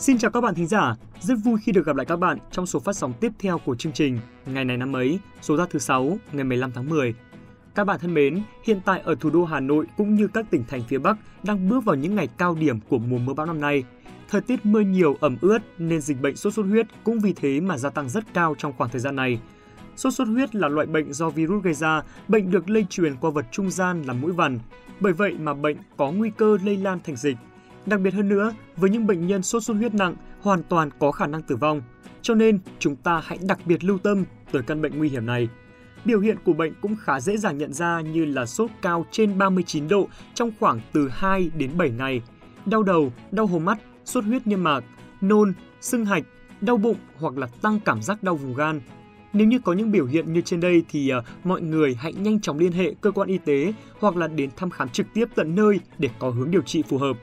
Xin chào các bạn thính giả, rất vui khi được gặp lại các bạn trong số phát sóng tiếp theo của chương trình Ngày này năm ấy, số ra thứ 6, ngày 15 tháng 10. Các bạn thân mến, hiện tại ở thủ đô Hà Nội cũng như các tỉnh thành phía Bắc đang bước vào những ngày cao điểm của mùa mưa bão năm nay. Thời tiết mưa nhiều ẩm ướt nên dịch bệnh sốt xuất huyết cũng vì thế mà gia tăng rất cao trong khoảng thời gian này. Sốt xuất huyết là loại bệnh do virus gây ra, bệnh được lây truyền qua vật trung gian là mũi vằn. Bởi vậy mà bệnh có nguy cơ lây lan thành dịch. Đặc biệt hơn nữa, với những bệnh nhân sốt xuất huyết nặng, hoàn toàn có khả năng tử vong. Cho nên, chúng ta hãy đặc biệt lưu tâm tới căn bệnh nguy hiểm này. Biểu hiện của bệnh cũng khá dễ dàng nhận ra như là sốt cao trên 39 độ trong khoảng từ 2 đến 7 ngày, đau đầu, đau hố mắt, sốt huyết niêm mạc, nôn, sưng hạch, đau bụng hoặc là tăng cảm giác đau vùng gan. Nếu như có những biểu hiện như trên đây thì ờ, mọi người hãy nhanh chóng liên hệ cơ quan y tế hoặc là đến thăm khám trực tiếp tận nơi để có hướng điều trị phù hợp.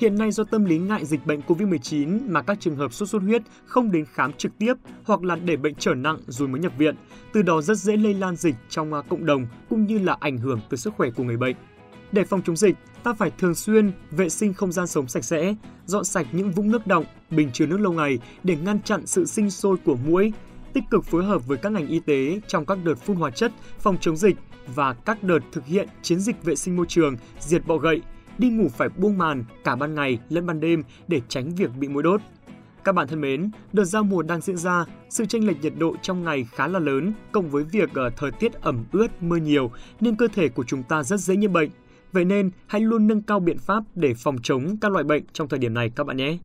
Hiện nay do tâm lý ngại dịch bệnh COVID-19 mà các trường hợp sốt xuất huyết không đến khám trực tiếp hoặc là để bệnh trở nặng rồi mới nhập viện, từ đó rất dễ lây lan dịch trong à, cộng đồng cũng như là ảnh hưởng tới sức khỏe của người bệnh. Để phòng chống dịch, ta phải thường xuyên vệ sinh không gian sống sạch sẽ, dọn sạch những vũng nước động, bình chứa nước lâu ngày để ngăn chặn sự sinh sôi của muỗi, tích cực phối hợp với các ngành y tế trong các đợt phun hóa chất phòng chống dịch và các đợt thực hiện chiến dịch vệ sinh môi trường, diệt bọ gậy, đi ngủ phải buông màn cả ban ngày lẫn ban đêm để tránh việc bị mũi đốt. Các bạn thân mến, đợt giao mùa đang diễn ra, sự chênh lệch nhiệt độ trong ngày khá là lớn, cộng với việc ờ, thời tiết ẩm ướt, mưa nhiều nên cơ thể của chúng ta rất dễ nhiễm bệnh. Vậy nên, hãy luôn nâng cao biện pháp để phòng chống các loại bệnh trong thời điểm này các bạn nhé.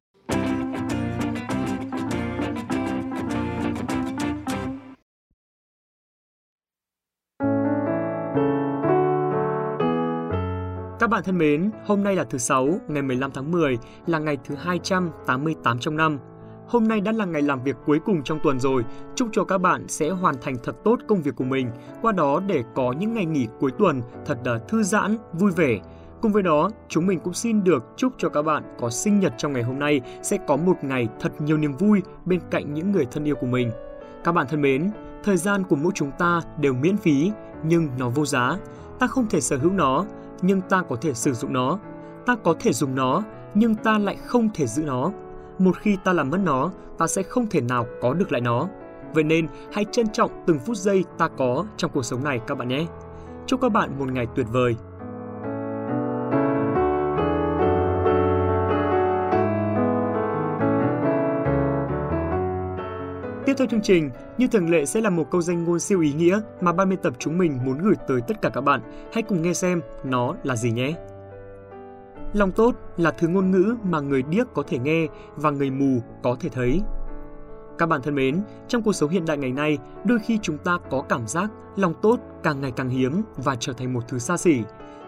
Các bạn thân mến, hôm nay là thứ Sáu, ngày 15 tháng 10, là ngày thứ 288 trong năm. Hôm nay đã là ngày làm việc cuối cùng trong tuần rồi. Chúc cho các bạn sẽ hoàn thành thật tốt công việc của mình, qua đó để có những ngày nghỉ cuối tuần thật là thư giãn, vui vẻ. Cùng với đó, chúng mình cũng xin được chúc cho các bạn có sinh nhật trong ngày hôm nay sẽ có một ngày thật nhiều niềm vui bên cạnh những người thân yêu của mình. Các bạn thân mến, thời gian của mỗi chúng ta đều miễn phí nhưng nó vô giá. Ta không thể sở hữu nó, nhưng ta có thể sử dụng nó. Ta có thể dùng nó, nhưng ta lại không thể giữ nó. Một khi ta làm mất nó, ta sẽ không thể nào có được lại nó. Vậy nên, hãy trân trọng từng phút giây ta có trong cuộc sống này các bạn nhé. Chúc các bạn một ngày tuyệt vời. Theo chương trình, như thường lệ sẽ là một câu danh ngôn siêu ý nghĩa mà ban biên tập chúng mình muốn gửi tới tất cả các bạn. Hãy cùng nghe xem nó là gì nhé. Lòng tốt là thứ ngôn ngữ mà người điếc có thể nghe và người mù có thể thấy. Các bạn thân mến, trong cuộc sống hiện đại ngày nay, đôi khi chúng ta có cảm giác lòng tốt càng ngày càng hiếm và trở thành một thứ xa xỉ.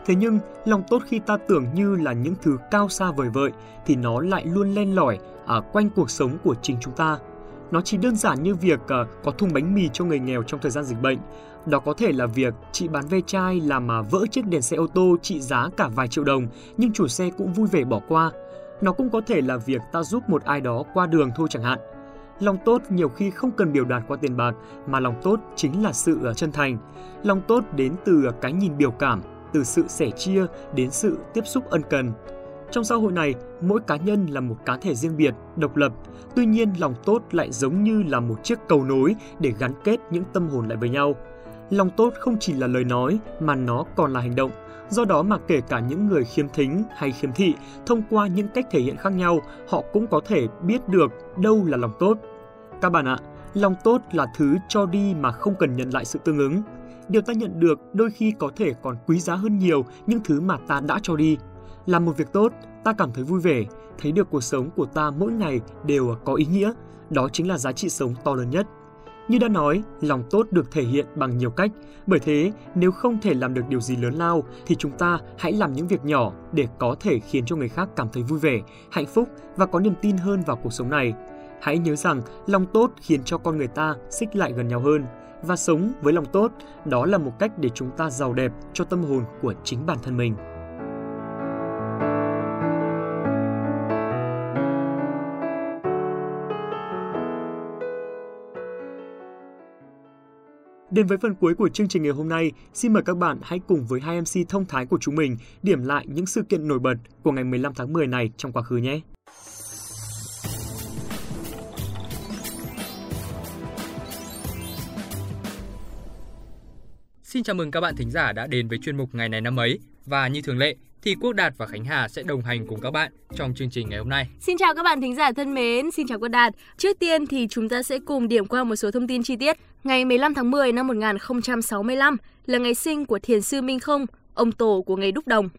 Thế nhưng, lòng tốt khi ta tưởng như là những thứ cao xa vời vợi thì nó lại luôn len lỏi ở quanh cuộc sống của chính chúng ta – nó chỉ đơn giản như việc uh, có thùng bánh mì cho người nghèo trong thời gian dịch bệnh. Đó có thể là việc chị bán ve chai làm mà vỡ chiếc đèn xe ô tô trị giá cả vài triệu đồng, nhưng chủ xe cũng vui vẻ bỏ qua. Nó cũng có thể là việc ta giúp một ai đó qua đường thôi chẳng hạn. Lòng tốt nhiều khi không cần biểu đạt qua tiền bạc, mà lòng tốt chính là sự ờ, chân thành. Lòng tốt đến từ cái nhìn biểu cảm, từ sự sẻ chia đến sự tiếp xúc ân cần. Trong xã hội này, mỗi cá nhân là một cá thể riêng biệt, độc lập. Tuy nhiên, lòng tốt lại giống như là một chiếc cầu nối để gắn kết những tâm hồn lại với nhau. Lòng tốt không chỉ là lời nói mà nó còn là hành động. Do đó mà kể cả những người khiếm thính hay khiếm thị, thông qua những cách thể hiện khác nhau, họ cũng có thể biết được đâu là lòng tốt. Các bạn ạ, lòng tốt là thứ cho đi mà không cần nhận lại sự tương ứng. Điều ta nhận được đôi khi có thể còn quý giá hơn nhiều những thứ mà ta đã cho đi. Làm một việc tốt, ta cảm thấy vui vẻ, thấy được cuộc sống của ta mỗi ngày đều có ý nghĩa, đó chính là giá trị sống to lớn nhất. Như đã nói, lòng tốt được thể hiện bằng nhiều cách, bởi thế nếu không thể làm được điều gì lớn lao thì chúng ta hãy làm những việc nhỏ để có thể khiến cho người khác cảm thấy vui vẻ, hạnh phúc và có niềm tin hơn vào cuộc sống này. Hãy nhớ rằng lòng tốt khiến cho con người ta xích lại gần nhau hơn và sống với lòng tốt, đó là một cách để chúng ta giàu đẹp cho tâm hồn của chính bản thân mình. Đến với phần cuối của chương trình ngày hôm nay, xin mời các bạn hãy cùng với hai MC thông thái của chúng mình điểm lại những sự kiện nổi bật của ngày 15 tháng 10 này trong quá khứ nhé. Xin chào mừng các bạn thính giả đã đến với chuyên mục ngày này năm ấy và như thường lệ, thì Quốc Đạt và Khánh Hà sẽ đồng hành cùng các bạn trong chương trình ngày hôm nay. Xin chào các bạn thính giả thân mến, xin chào Quốc Đạt. Trước tiên thì chúng ta sẽ cùng điểm qua một số thông tin chi tiết. Ngày 15 tháng 10 năm 1065 là ngày sinh của Thiền sư Minh Không, ông tổ của ngày đúc đồng.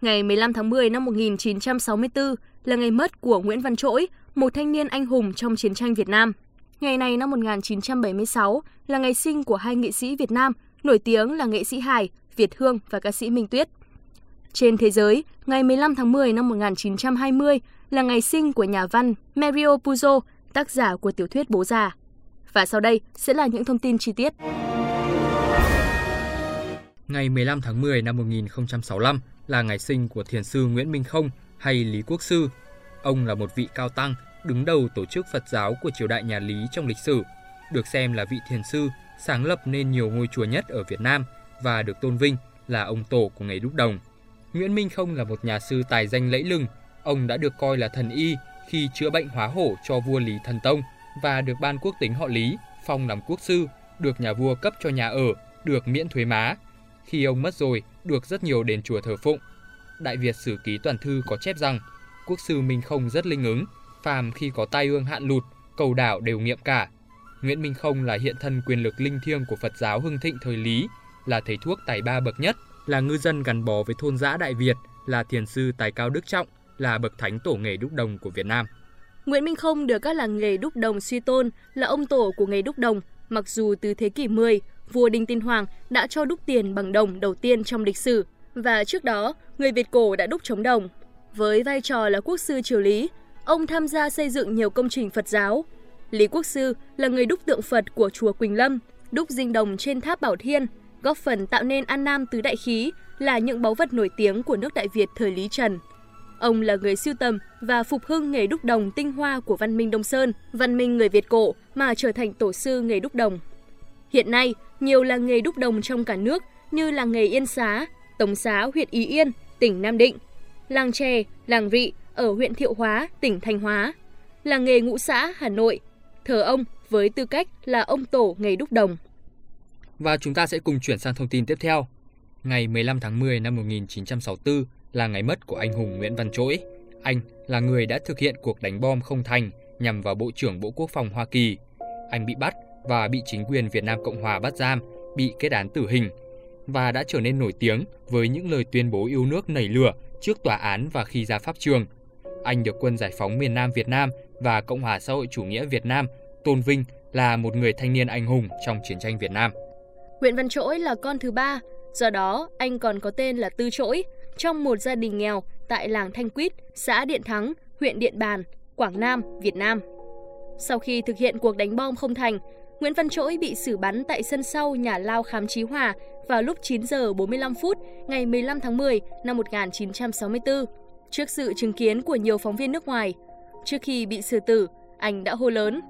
Ngày 15 tháng 10 năm 1964 là ngày mất của Nguyễn Văn Trỗi, một thanh niên anh hùng trong chiến tranh Việt Nam. Ngày này năm 1976 là ngày sinh của hai nghệ sĩ Việt Nam nổi tiếng là nghệ sĩ hài Việt Hương và ca sĩ Minh Tuyết. Trên thế giới, ngày 15 tháng 10 năm 1920 là ngày sinh của nhà văn Mario Puzo, tác giả của tiểu thuyết Bố già. Và sau đây sẽ là những thông tin chi tiết. Ngày 15 tháng 10 năm 1065 là ngày sinh của thiền sư Nguyễn Minh Không hay Lý Quốc Sư. Ông là một vị cao tăng đứng đầu tổ chức Phật giáo của triều đại nhà Lý trong lịch sử, được xem là vị thiền sư sáng lập nên nhiều ngôi chùa nhất ở Việt Nam và được tôn vinh là ông tổ của ngày đúc đồng. Nguyễn Minh Không là một nhà sư tài danh lẫy lừng, ông đã được coi là thần y khi chữa bệnh hóa hổ cho vua Lý Thần Tông và được ban quốc tính họ Lý phong làm quốc sư, được nhà vua cấp cho nhà ở, được miễn thuế má. Khi ông mất rồi, được rất nhiều đền chùa thờ phụng. Đại Việt Sử Ký Toàn Thư có chép rằng, quốc sư Minh Không rất linh ứng, phàm khi có tai ương hạn lụt, cầu đảo đều nghiệm cả. Nguyễn Minh Không là hiện thân quyền lực linh thiêng của Phật giáo hưng thịnh thời Lý, là thầy thuốc tài ba bậc nhất, là ngư dân gắn bó với thôn giã Đại Việt, là thiền sư tài cao đức trọng, là bậc thánh tổ nghề đúc đồng của Việt Nam. Nguyễn Minh Không được các làng nghề đúc đồng suy tôn là ông tổ của nghề đúc đồng, mặc dù từ thế kỷ 10, vua Đinh Tiên Hoàng đã cho đúc tiền bằng đồng đầu tiên trong lịch sử và trước đó, người Việt cổ đã đúc chống đồng. Với vai trò là quốc sư triều Lý, ông tham gia xây dựng nhiều công trình Phật giáo. Lý Quốc Sư là người đúc tượng Phật của chùa Quỳnh Lâm, đúc dinh đồng trên tháp Bảo Thiên, góp phần tạo nên An Nam tứ đại khí là những báu vật nổi tiếng của nước Đại Việt thời Lý Trần. Ông là người siêu tầm và phục hưng nghề đúc đồng tinh hoa của văn minh Đông Sơn, văn minh người Việt cổ mà trở thành tổ sư nghề đúc đồng. Hiện nay, nhiều làng nghề đúc đồng trong cả nước như làng nghề Yên Xá, Tống Xá huyện Ý Yên, tỉnh Nam Định, làng Trè, làng Rị ở huyện Thiệu Hóa, tỉnh Thanh Hóa, làng nghề Ngũ Xã, Hà Nội, thờ ông với tư cách là ông tổ nghề đúc đồng. Và chúng ta sẽ cùng chuyển sang thông tin tiếp theo. Ngày 15 tháng 10 năm 1964 là ngày mất của anh hùng Nguyễn Văn Trỗi. Anh là người đã thực hiện cuộc đánh bom không thành nhằm vào Bộ trưởng Bộ Quốc phòng Hoa Kỳ. Anh bị bắt và bị chính quyền Việt Nam Cộng Hòa bắt giam, bị kết án tử hình và đã trở nên nổi tiếng với những lời tuyên bố yêu nước nảy lửa trước tòa án và khi ra pháp trường. Anh được Quân Giải phóng miền Nam Việt Nam và Cộng hòa xã hội chủ nghĩa Việt Nam tôn vinh là một người thanh niên anh hùng trong chiến tranh Việt Nam. Nguyễn Văn Trỗi là con thứ ba, do đó anh còn có tên là Tư Trỗi, trong một gia đình nghèo tại làng Thanh Quýt, xã Điện Thắng, huyện Điện Bàn, Quảng Nam, Việt Nam. Sau khi thực hiện cuộc đánh bom không thành, Nguyễn Văn Trỗi bị xử bắn tại sân sau nhà lao khám Chí Hòa vào lúc 9 giờ 45 phút ngày 15 tháng 10 năm 1964. Trước sự chứng kiến của nhiều phóng viên nước ngoài, trước khi bị xử tử, anh đã hô lớn: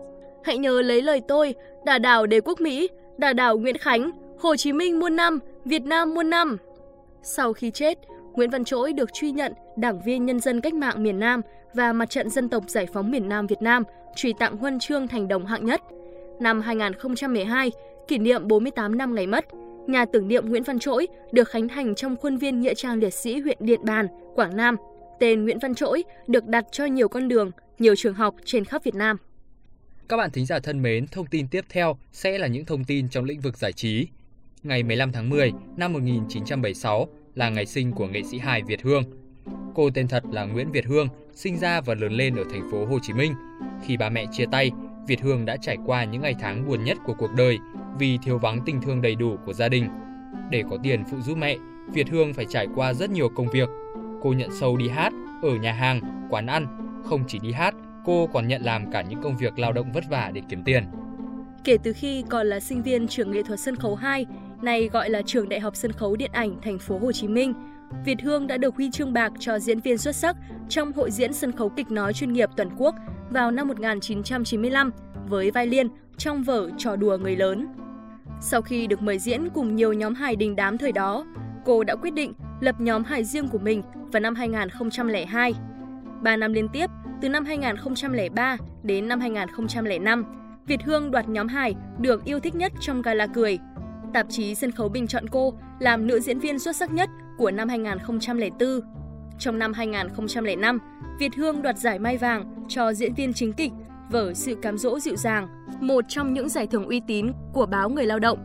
"Hãy nhớ lấy lời tôi, đả đảo đế quốc Mỹ, đả đảo Nguyễn Khánh, Hồ Chí Minh muôn năm, Việt Nam muôn năm." Sau khi chết, Nguyễn Văn Trỗi được truy nhận Đảng viên Nhân dân Cách mạng miền Nam và Mặt trận Dân tộc Giải phóng miền Nam Việt Nam truy tặng huân chương thành đồng hạng nhất. Năm 2012, kỷ niệm 48 năm ngày mất, nhà tưởng niệm Nguyễn Văn Trỗi được khánh thành trong khuôn viên Nghĩa trang liệt sĩ huyện Điện Bàn, Quảng Nam. Tên Nguyễn Văn Trỗi được đặt cho nhiều con đường, nhiều trường học trên khắp Việt Nam. Các bạn thính giả thân mến, thông tin tiếp theo sẽ là những thông tin trong lĩnh vực giải trí. Ngày 15 tháng 10 năm 1976 là ngày sinh của nghệ sĩ hài Việt Hương. Cô tên thật là Nguyễn Việt Hương, sinh ra và lớn lên ở thành phố Hồ Chí Minh. Khi ba mẹ chia tay, Việt Hương đã trải qua những ngày tháng buồn nhất của cuộc đời vì thiếu vắng tình thương đầy đủ của gia đình. Để có tiền phụ giúp mẹ, Việt Hương phải trải qua rất nhiều công việc. Cô nhận sâu đi hát, ở nhà hàng, quán ăn. Không chỉ đi hát, cô còn nhận làm cả những công việc lao động vất vả để kiếm tiền. Kể từ khi còn là sinh viên trường nghệ thuật sân khấu 2, nay gọi là trường Đại học Sân khấu Điện ảnh thành phố Hồ Chí Minh, Việt Hương đã được huy chương bạc cho diễn viên xuất sắc trong hội diễn sân khấu kịch nói chuyên nghiệp toàn quốc vào năm 1995 với vai Liên trong vở Trò đùa người lớn. Sau khi được mời diễn cùng nhiều nhóm hài đình đám thời đó, cô đã quyết định lập nhóm hài riêng của mình vào năm 2002. Ba năm liên tiếp, từ năm 2003 đến năm 2005, Việt Hương đoạt nhóm hài được yêu thích nhất trong gala cười. Tạp chí Sân khấu bình chọn cô làm nữ diễn viên xuất sắc nhất của năm 2004. Trong năm 2005, Việt Hương đoạt giải Mai Vàng cho diễn viên chính kịch vở Sự cám dỗ dịu dàng, một trong những giải thưởng uy tín của báo Người Lao động.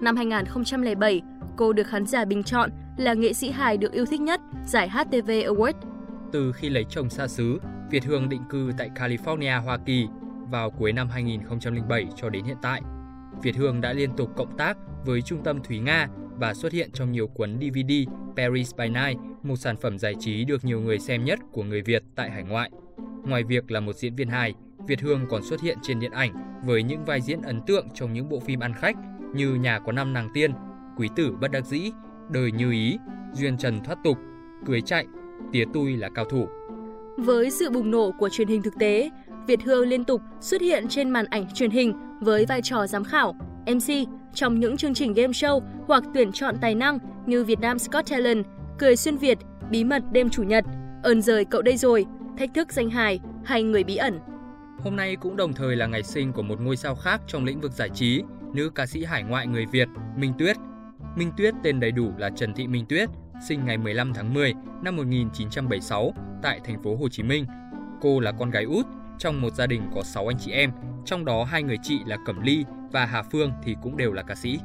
Năm 2007, cô được khán giả bình chọn là nghệ sĩ hài được yêu thích nhất giải HTV Award. Từ khi lấy chồng xa xứ, Việt Hương định cư tại California, Hoa Kỳ vào cuối năm 2007 cho đến hiện tại. Việt Hương đã liên tục cộng tác với Trung tâm Thúy Nga và xuất hiện trong nhiều cuốn DVD Paris by Night, một sản phẩm giải trí được nhiều người xem nhất của người Việt tại hải ngoại. Ngoài việc là một diễn viên hài, Việt Hương còn xuất hiện trên điện ảnh với những vai diễn ấn tượng trong những bộ phim ăn khách như Nhà có năm nàng tiên, Quý tử bất đắc dĩ, Đời như ý, Duyên trần thoát tục, Cưới chạy, Tía tui là cao thủ. Với sự bùng nổ của truyền hình thực tế, Việt Hương liên tục xuất hiện trên màn ảnh truyền hình với vai trò giám khảo, MC trong những chương trình game show hoặc tuyển chọn tài năng như Việt Nam Scott Talent, Cười xuyên Việt, Bí mật đêm chủ nhật, Ơn rời cậu đây rồi, Thách thức danh hài hay Người bí ẩn. Hôm nay cũng đồng thời là ngày sinh của một ngôi sao khác trong lĩnh vực giải trí, nữ ca sĩ hải ngoại người Việt, Minh Tuyết. Minh Tuyết tên đầy đủ là Trần Thị Minh Tuyết, sinh ngày 15 tháng 10 năm 1976 tại thành phố Hồ Chí Minh. Cô là con gái út trong một gia đình có 6 anh chị em, trong đó hai người chị là Cẩm Ly và Hà Phương thì cũng đều là ca sĩ.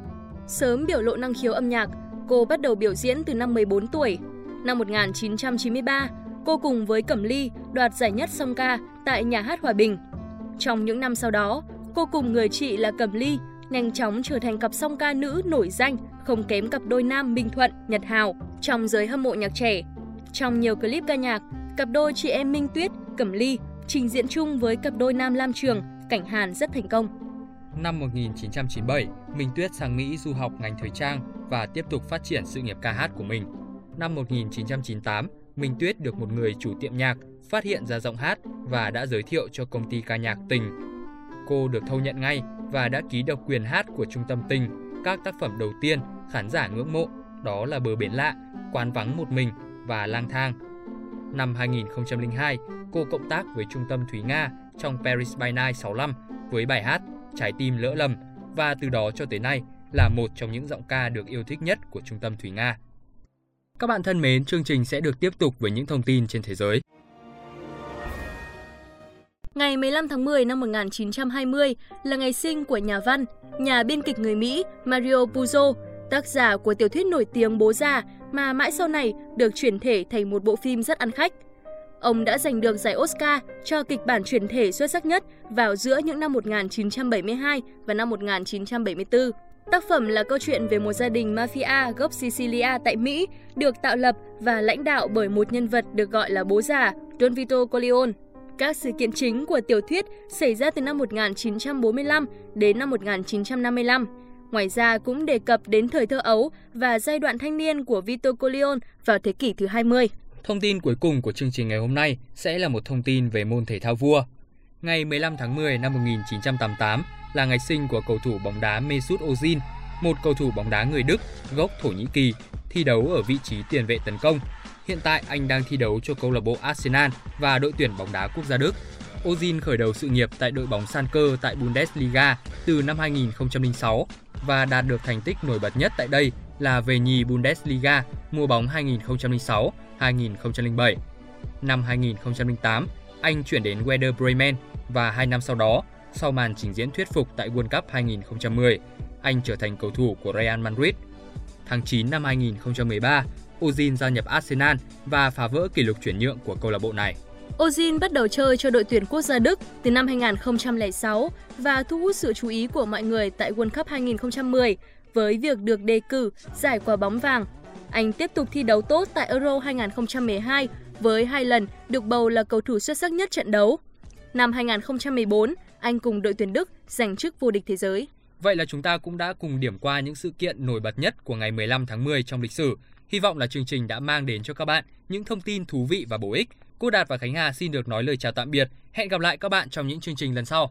Sớm biểu lộ năng khiếu âm nhạc, cô bắt đầu biểu diễn từ năm 14 tuổi. Năm 1993, cô cùng với Cẩm Ly đoạt giải nhất song ca tại Nhà hát Hòa Bình. Trong những năm sau đó, cô cùng người chị là Cẩm Ly nhanh chóng trở thành cặp song ca nữ nổi danh không kém cặp đôi nam Minh Thuận, Nhật Hào trong giới hâm mộ nhạc trẻ. Trong nhiều clip ca nhạc, cặp đôi chị em Minh Tuyết, Cẩm Ly trình diễn chung với cặp đôi nam Lam Trường, Cảnh Hàn rất thành công. Năm 1997, Minh Tuyết sang Mỹ du học ngành thời trang và tiếp tục phát triển sự nghiệp ca hát của mình. Năm 1998, Minh Tuyết được một người chủ tiệm nhạc phát hiện ra giọng hát và đã giới thiệu cho công ty ca nhạc Tình. Cô được thâu nhận ngay và đã ký độc quyền hát của trung tâm Tình các tác phẩm đầu tiên khán giả ngưỡng mộ, đó là Bờ biển lạ, Quán vắng một mình và Lang thang. Năm 2002, cô cộng tác với trung tâm Thúy Nga trong Paris by Night 65 với bài hát Trái tim lỡ lầm và từ đó cho tới nay là một trong những giọng ca được yêu thích nhất của trung tâm Thúy Nga. Các bạn thân mến, chương trình sẽ được tiếp tục với những thông tin trên thế giới. Ngày 15 tháng 10 năm 1920 là ngày sinh của nhà văn, nhà biên kịch người Mỹ Mario Puzo, tác giả của tiểu thuyết nổi tiếng Bố già mà mãi sau này được chuyển thể thành một bộ phim rất ăn khách. Ông đã giành được giải Oscar cho kịch bản chuyển thể xuất sắc nhất vào giữa những năm 1972 và năm 1974. Tác phẩm là câu chuyện về một gia đình mafia gốc Sicilia tại Mỹ được tạo lập và lãnh đạo bởi một nhân vật được gọi là bố già, Don Vito Corleone. Các sự kiện chính của tiểu thuyết xảy ra từ năm 1945 đến năm 1955. Ngoài ra cũng đề cập đến thời thơ ấu và giai đoạn thanh niên của Vito Corleone vào thế kỷ thứ 20. Thông tin cuối cùng của chương trình ngày hôm nay sẽ là một thông tin về môn thể thao vua. Ngày 15 tháng 10 năm 1988 là ngày sinh của cầu thủ bóng đá Mesut Ozil, một cầu thủ bóng đá người Đức gốc Thổ Nhĩ Kỳ, thi đấu ở vị trí tiền vệ tấn công. Hiện tại anh đang thi đấu cho câu lạc bộ Arsenal và đội tuyển bóng đá quốc gia Đức. Ozil khởi đầu sự nghiệp tại đội bóng Schalke tại Bundesliga từ năm 2006 và đạt được thành tích nổi bật nhất tại đây là về nhì Bundesliga mùa bóng 2006-2007. Năm 2008, anh chuyển đến Werder Bremen và hai năm sau đó, sau màn trình diễn thuyết phục tại World Cup 2010, anh trở thành cầu thủ của Real Madrid. Tháng 9 năm 2013, Ozil gia nhập Arsenal và phá vỡ kỷ lục chuyển nhượng của câu lạc bộ này. Ozil bắt đầu chơi cho đội tuyển quốc gia Đức từ năm 2006 và thu hút sự chú ý của mọi người tại World Cup 2010 với việc được đề cử giải quả bóng vàng. Anh tiếp tục thi đấu tốt tại Euro 2012 với hai lần được bầu là cầu thủ xuất sắc nhất trận đấu. Năm 2014, anh cùng đội tuyển Đức giành chức vô địch thế giới. Vậy là chúng ta cũng đã cùng điểm qua những sự kiện nổi bật nhất của ngày 15 tháng 10 trong lịch sử. Hy vọng là chương trình đã mang đến cho các bạn những thông tin thú vị và bổ ích. Cô Đạt và Khánh Hà xin được nói lời chào tạm biệt. Hẹn gặp lại các bạn trong những chương trình lần sau.